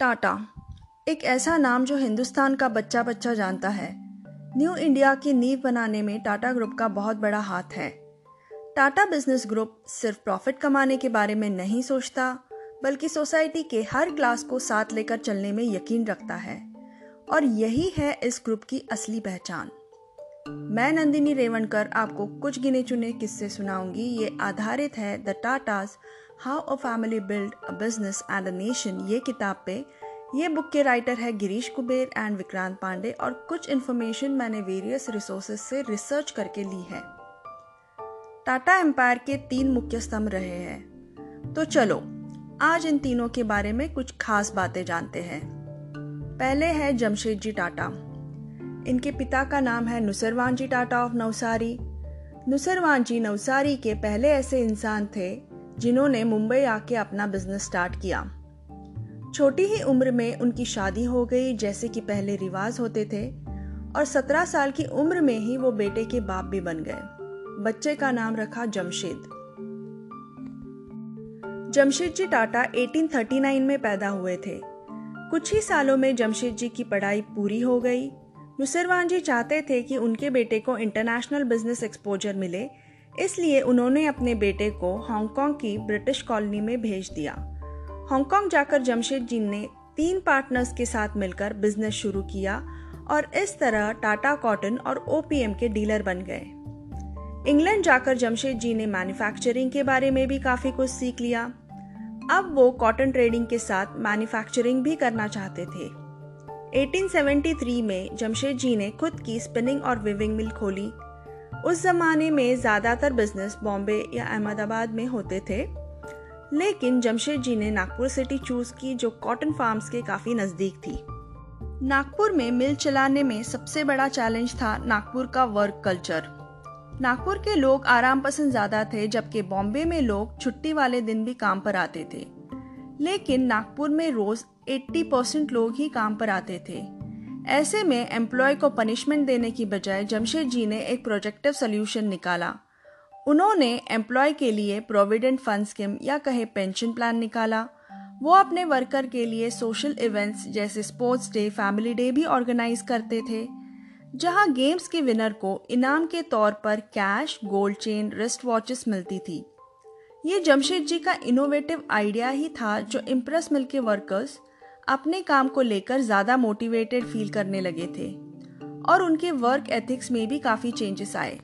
टाटा, एक ऐसा नाम जो हिंदुस्तान का बच्चा बच्चा जानता है। न्यू इंडिया की नींव बनाने में टाटा ग्रुप का बहुत बड़ा हाथ है। टाटा बिज़नेस ग्रुप सिर्फ़ प्रॉफिट कमाने के बारे में नहीं सोचता, बल्कि सोसाइटी के हर क्लास को साथ लेकर चलने में यकीन रखता है। और यही है इस ग्रुप की असली पहचान। मैं नंदिनी रेवणकर आपको कुछ गिने चुने किस्से सुनाऊँगी। ये आधारित है the Tatas how a family build a business and a nation ये किताब पे, ये बुक के राइटर है गिरीश कुबेर एंड विक्रांत पांडे और कुछ इन्फॉर्मेशन मैंने वेरियस रिसोर्सेज से रिसर्च करके ली है। टाटा एम्पायर के तीन मुख्य स्तंभ रहे हैं। तो चलो, आज इन तीनों के बारे में कुछ खास बातें जानते हैं। पहले है जमशेद जी टाटा। इनके पिता का नाम है नुसरवान जी टाटा ऑफ़ नवसारी। नुसरवान जी नवसारी के पहले ऐसे इंसान थे जिन्होंने मुंबई आके अपना बिज़नेस स्टार्ट किया। छोटी ही उम्र में उनकी शादी हो गई, जैसे कि पहले रिवाज होते थे, और सत्रह साल की उम्र में ही वो बेटे के बाप भी बन गए। बच्चे का नाम रखा जमशेद। जमशेद जी टाटा 1839 में पैदा हुए थे। कुछ ही सालों में जमशेद जी की पढ़ाई पूरी हो गई। नुसरवान जी चाहते थे कि उनके बेटे को इंटरनेशनल बिज़नेस एक्सपोजर मिले इसलिए उन्होंने अपने बेटे को हांगकांग की ब्रिटिश कॉलोनी में भेज दिया। हांगकांग जाकर जमशेद जी ने तीन पार्टनर्स के साथ मिलकर बिज़नेस शुरू किया और इस तरह टाटा कॉटन और ओपीएम के डीलर बन गए। इंग्लैंड जाकर जमशेद जी ने मैन्युफैक्चरिंग के बारे में भी काफ़ी कुछ सीख लिया। अब वो कॉटन ट्रेडिंग के साथ मैन्युफैक्चरिंग भी करना चाहते थे। 1873 में जमशेद जी ने खुद की स्पिनिंग और विविंग मिल खोली। उस जमाने में ज़्यादातर बिज़नेस बॉम्बे या अहमदाबाद में होते थे। लेकिन जमशेद जी ने नागपुर सिटी चूज़ की जो कॉटन फार्म्स के काफ़ी नज़दीक थी। नागपुर में मिल चलाने में सबसे बड़ा चैलेंज था नागपुर का वर्क कल्चर नागपुर के लोग आराम पसंद ज़्यादा थे, जबकि बॉम्बे में लोग छुट्टी वाले दिन भी काम पर आते थे। लेकिन नागपुर में रोज 80 परसेंट लोग ही काम पर आते थे। ऐसे में एम्प्लॉय को पनिशमेंट देने की बजाय जमशेद जी ने एक प्रोजेक्टिव सोल्यूशन निकाला। उन्होंने एम्प्लॉय के लिए प्रोविडेंट फंड स्कीम या कहे पेंशन प्लान निकाला। वो अपने वर्कर के लिए सोशल इवेंट्स जैसे स्पोर्ट्स डे फैमिली डे भी ऑर्गेनाइज करते थे, जहाँ गेम्स के विनर को इनाम के तौर पर cash gold chain wrist watches मिलती थी। ये जमशेद जी का इनोवेटिव आइडिया ही था जो इम्प्रेस मिल के वर्कर्स अपने काम को लेकर ज़्यादा मोटिवेटेड फील करने लगे थे। और उनके वर्क एथिक्स में भी काफ़ी चेंजेस आए।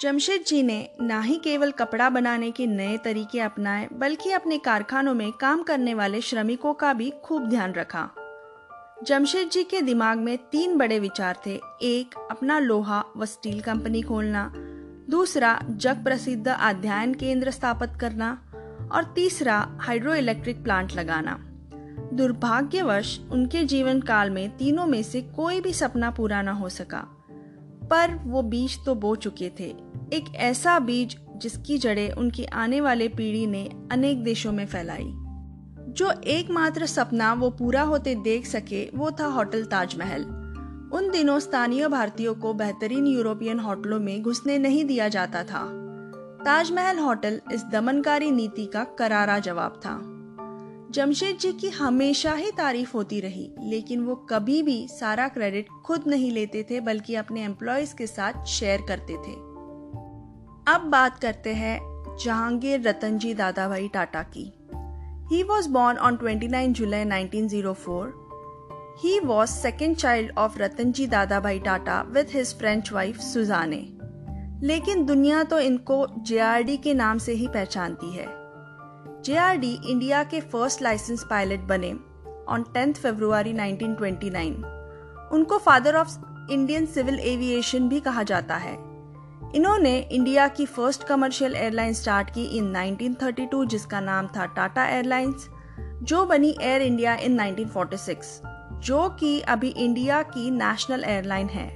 जमशेद जी ने ना ही केवल कपड़ा बनाने के नए तरीके अपनाए, बल्कि अपने कारखानों में काम करने वाले श्रमिकों का भी खूब ध्यान रखा। जमशेद जी के दिमाग में तीन बड़े विचार थे। एक, अपना लोहा व स्टील कंपनी खोलना। दूसरा जग प्रसिद्ध अध्ययन केंद्र स्थापित करना। और तीसरा हाइड्रो इलेक्ट्रिक प्लांट लगाना। दुर्भाग्यवश, उनके जीवन काल में तीनों में से कोई भी सपना पूरा न हो सका। पर वो बीज तो बो चुके थे। एक ऐसा बीज जिसकी जड़ें उनकी आने वाले पीढ़ी ने अनेक देशों में फैलाई। जो एकमात्र सपना वो पूरा होते देख सके, वो था होटल ताजमहल। उन दिनों स्थानीय भारतीयों को बेहतरीन यूरोपियन होटलों में घुसने नहीं दिया जाता था। ताजमहल होटल इस दमनकारी नीति का करारा जवाब था। जमशेद जी की हमेशा ही तारीफ़ होती रही, लेकिन वो कभी भी सारा क्रेडिट खुद नहीं लेते थे, बल्कि अपने एम्प्लॉयज़ के साथ शेयर करते थे अब बात करते हैं जहांगीर रतन जी दादाभाई टाटा की He was born on 29 July 1904. He was second child of Ratanji Dadabhai Tata with his French wife Suzanne. लेकिन दुनिया तो इनको जे के नाम से ही पहचानती है जे इंडिया के फ़र्स्ट लाइसेंस पायलट बने ऑन टेंथ फरवरी 1929 उनको father of Indian civil aviation भी कहा जाता है। इन्होंने इंडिया की फ़र्स्ट कमर्शियल एयरलाइन स्टार्ट की इन 1932 जिसका नाम था टाटा एयरलाइंस जो बनी एयर इंडिया इन 1946 जो कि अभी इंडिया की नेशनल एयरलाइन है।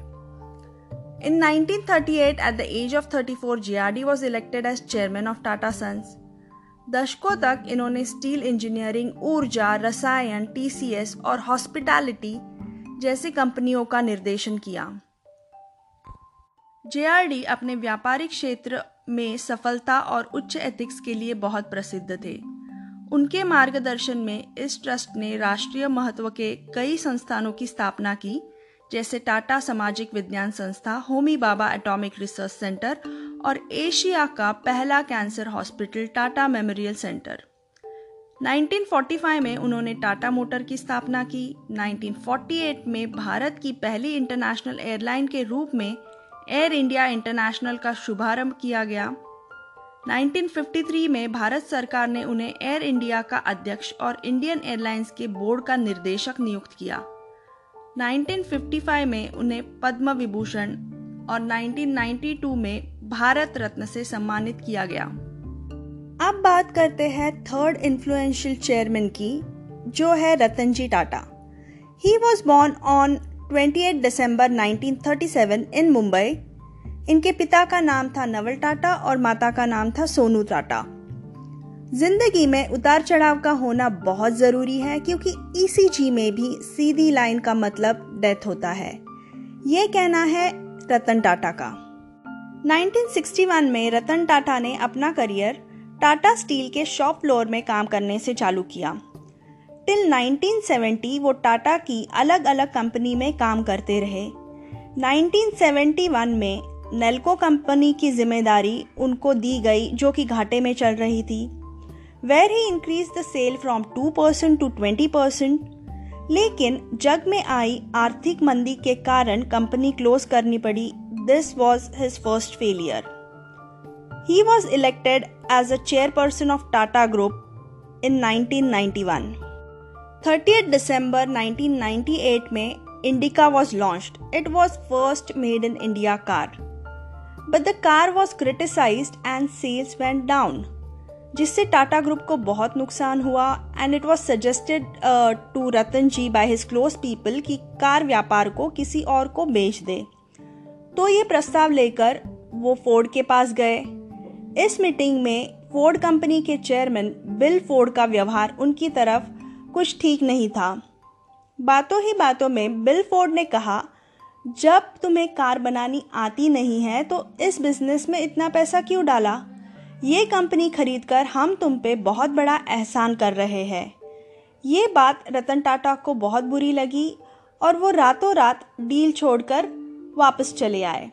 In 1938 at the age of 34 GRD was elected as chairman of Tata Sons दशकों तक इन्होंने स्टील इंजीनियरिंग, ऊर्जा, रसायन टीसीएस और हॉस्पिटैलिटी जैसी कंपनियों का निर्देशन किया। जेआरडी अपने व्यापारिक क्षेत्र में सफलता और उच्च एथिक्स के लिए बहुत प्रसिद्ध थे। उनके मार्गदर्शन में इस ट्रस्ट ने राष्ट्रीय महत्व के कई संस्थानों की स्थापना की, जैसे टाटा सामाजिक विज्ञान संस्था, Homi Bhabha Atomic Research Centre और एशिया का पहला cancer hospital Tata Memorial Centre. 1945 में उन्होंने टाटा मोटर की स्थापना की। 1948 में भारत की पहली इंटरनेशनल एयरलाइन के रूप में एयर इंडिया इंटरनेशनल का शुभारंभ किया गया। 1953 में भारत सरकार ने उन्हें एयर इंडिया का अध्यक्ष और इंडियन एयरलाइंस के बोर्ड का निर्देशक नियुक्त किया। 1955 में उन्हें पद्म विभूषण और 1992 में भारत रत्न से सम्मानित किया गया। अब बात करते हैं थर्ड इन्फ्लुएंशियल चेयरमैन की, जो है Ratan ji Tata he was born on 28 December 1937 in Mumbai इनके पिता का नाम था नवल टाटा और माता का नाम था सोनू टाटा। ज़िंदगी में उतार चढ़ाव का होना बहुत ज़रूरी है, क्योंकि ईसीजी में भी सीधी लाइन का मतलब डेथ होता है। ये कहना है रतन टाटा का। 1961 में रतन टाटा ने अपना करियर टाटा स्टील के शॉप फ्लोर में काम करने से चालू किया। टिल 1970 वो टाटा की अलग अलग कंपनी में काम करते रहे। 1971 में नेल्को कंपनी की ज़िम्मेदारी उनको दी गई जो कि घाटे में चल रही थी। Where he increase the sale from two percent to twenty percent लेकिन जग में आई आर्थिक मंदी के कारण कंपनी क्लोज करनी पड़ी this was his first failure he was elected as a chairperson of Tata group in 1991. 30th December 1998 में Indica was launched. It was first made in India car but the car was criticise and sales went down जिससे Tata group को बहुत नुकसान हुआ and it was suggested to Ratan ji by his close people कि car व्यापार को किसी और को बेच दे। तो ये प्रस्ताव लेकर वो फोर्ड के पास गए। इस मीटिंग में फोर्ड कंपनी के चेयरमैन बिल फोर्ड का व्यवहार उनकी तरफ़ कुछ ठीक नहीं था। बातों ही बातों में बिल फोर्ड ने कहा, जब तुम्हें कार बनानी आती नहीं है तो इस बिज़नेस में इतना पैसा क्यों डाला? ये कंपनी खरीदकर हम तुम पे बहुत बड़ा एहसान कर रहे हैं। ये बात रतन टाटा को बहुत बुरी लगी और वो रातों रात डील छोड़कर वापस चले आए।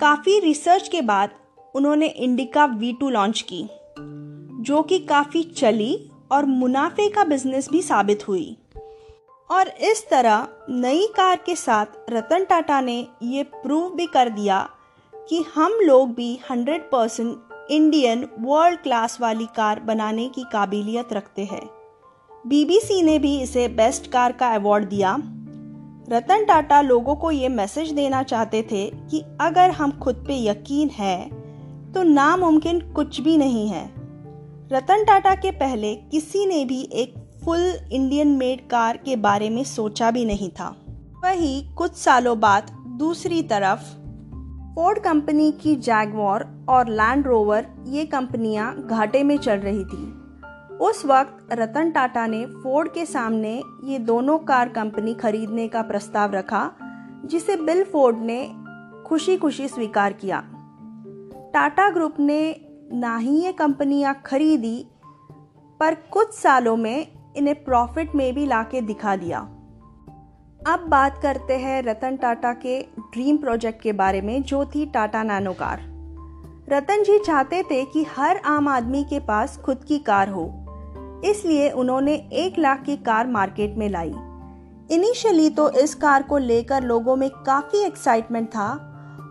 काफ़ी रिसर्च के बाद उन्होंने इंडिका V2 लॉन्च की, जो कि काफ़ी चली और मुनाफे का बिज़नेस भी साबित हुई। और इस तरह नई कार के साथ रतन टाटा ने ये प्रूव भी कर दिया कि हम लोग भी 100 परसेंट इंडियन वर्ल्ड क्लास वाली कार बनाने की काबिलियत रखते हैं। बीबीसी ने भी इसे बेस्ट कार का अवार्ड दिया। रतन टाटा लोगों को ये मैसेज देना चाहते थे कि अगर हम खुद पे यकीन है तो नामुमकिन कुछ भी नहीं है। रतन टाटा के पहले किसी ने भी एक फुल इंडियन मेड कार के बारे में सोचा भी नहीं था। वही कुछ सालों बाद दूसरी तरफ़ फोर्ड कंपनी की जैगवॉर और लैंड रोवर ये कंपनियाँ घाटे में चल रही थी। उस वक्त रतन टाटा ने फोर्ड के सामने ये दोनों कार कंपनी खरीदने का प्रस्ताव रखा, जिसे बिल फोर्ड ने खुशी खुशी स्वीकार किया। टाटा ग्रुप ने ना ही ये कंपनियाँ खरीदी, पर कुछ सालों में इन्हें प्रॉफिट में भी लाके दिखा दिया। अब बात करते हैं रतन टाटा के ड्रीम प्रोजेक्ट के बारे में, जो थी टाटा नैनो कार रतन जी चाहते थे कि हर आम आदमी के पास खुद की कार हो, इसलिए उन्होंने एक लाख की कार मार्केट में लाई। इनिशियली तो इस कार को लेकर लोगों में काफ़ी एक्साइटमेंट था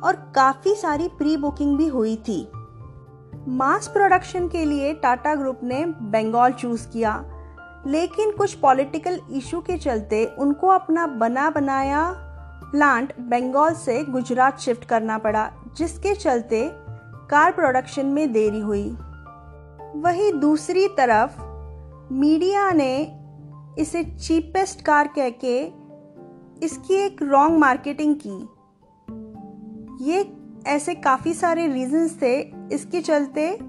और काफ़ी सारी प्री बुकिंग भी हुई थी। मास प्रोडक्शन के लिए टाटा ग्रुप ने बंगाल चूज़ किया लेकिन कुछ पॉलिटिकल इशू के चलते उनको अपना बना बनाया प्लांट बंगाल से गुजरात शिफ्ट करना पड़ा, जिसके चलते कार प्रोडक्शन में देरी हुई। वही दूसरी तरफ़, मीडिया ने इसे चीपेस्ट कार कह के इसकी एक रॉन्ग मार्केटिंग की। ये ऐसे काफ़ी सारे रीजंस थे, इसके चलते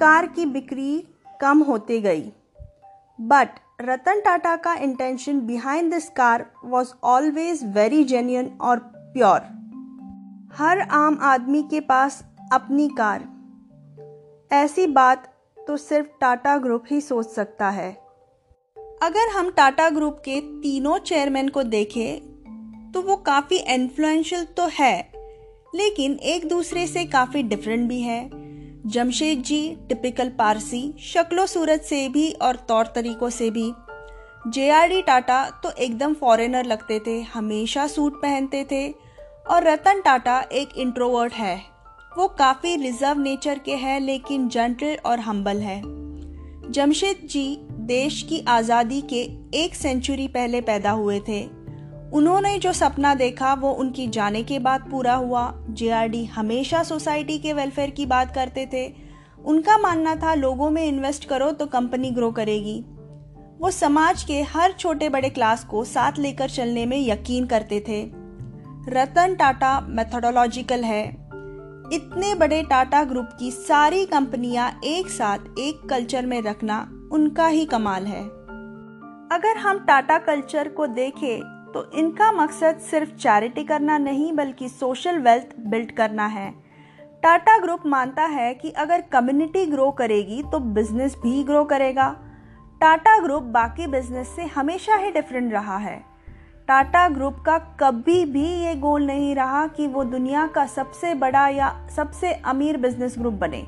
कार की बिक्री कम होती गई। But Ratan Tata का intention behind this car was always very genuine और प्योर हर आम आदमी के पास अपनी कार। ऐसी बात तो सिर्फ़ टाटा ग्रुप ही सोच सकता है। अगर हम टाटा ग्रुप के तीनों चेयरमैन को देखें तो वो काफ़ी इन्फ्लुएंशियल तो है, लेकिन एक दूसरे से काफ़ी डिफरेंट भी है। जमशेद जी टिपिकल पारसी शक्लो सूरत से भी और तौर तरीकों से भी। जे आर डी टाटा तो एकदम फॉरेनर लगते थे, हमेशा सूट पहनते थे। और रतन टाटा एक इंट्रोवर्ट है। वो काफ़ी रिज़र्व नेचर के हैं, लेकिन जेंटल और हम्बल है। जमशेद जी देश की आज़ादी के एक सेंचुरी पहले पैदा हुए थे। उन्होंने जो सपना देखा, वो उनकी जाने के बाद पूरा हुआ। जेआरडी हमेशा सोसाइटी के वेलफेयर की बात करते थे। उनका मानना था, लोगों में इन्वेस्ट करो तो कंपनी ग्रो करेगी। वो समाज के हर छोटे बड़े क्लास को साथ लेकर चलने में यकीन करते थे। रतन टाटा मेथोडोलॉजिकल है। इतने बड़े टाटा ग्रुप की सारी कंपनियाँ एक साथ एक कल्चर में रखना उनका ही कमाल है। अगर हम टाटा कल्चर को देखें तो इनका मकसद सिर्फ़ चैरिटी करना नहीं, बल्कि सोशल वेल्थ बिल्ड करना है। टाटा ग्रुप मानता है कि अगर कम्युनिटी ग्रो करेगी तो बिज़नेस भी ग्रो करेगा। टाटा ग्रुप बाकी बिज़नेस से हमेशा ही डिफरेंट रहा है। टाटा ग्रुप का कभी भी ये गोल नहीं रहा कि वो दुनिया का सबसे बड़ा या सबसे अमीर बिज़नेस ग्रुप बने।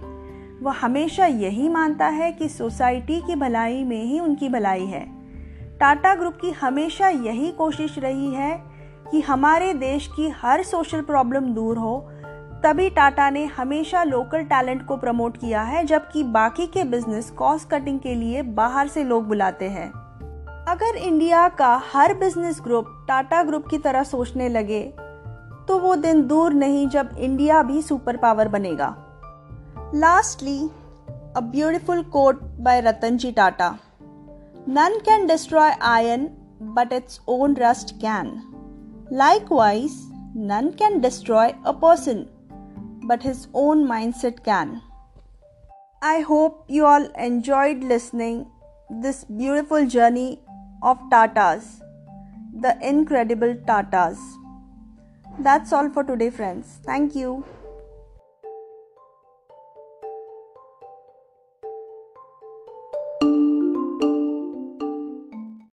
वह हमेशा यही मानता है कि सोसाइटी की भलाई में ही उनकी भलाई है। टाटा ग्रुप की हमेशा यही कोशिश रही है कि हमारे देश की हर सोशल प्रॉब्लम दूर हो। तभी टाटा ने हमेशा लोकल टैलेंट को प्रमोट किया है, जबकि बाकी के बिज़नेस कॉस्ट कटिंग के लिए बाहर से लोग बुलाते हैं। अगर इंडिया का हर बिज़नेस ग्रुप टाटा ग्रुप की तरह सोचने लगे तो वो दिन दूर नहीं जब इंडिया भी सुपर पावर बनेगा। Lastly a beautiful quote by Ratan ji Tata None can destroy iron, but its own rust can. Likewise, none can destroy a person, but his own mindset can. I hope you all enjoyed listening this beautiful journey of Tatas, the incredible Tatas. That's all for today, friends. Thank you.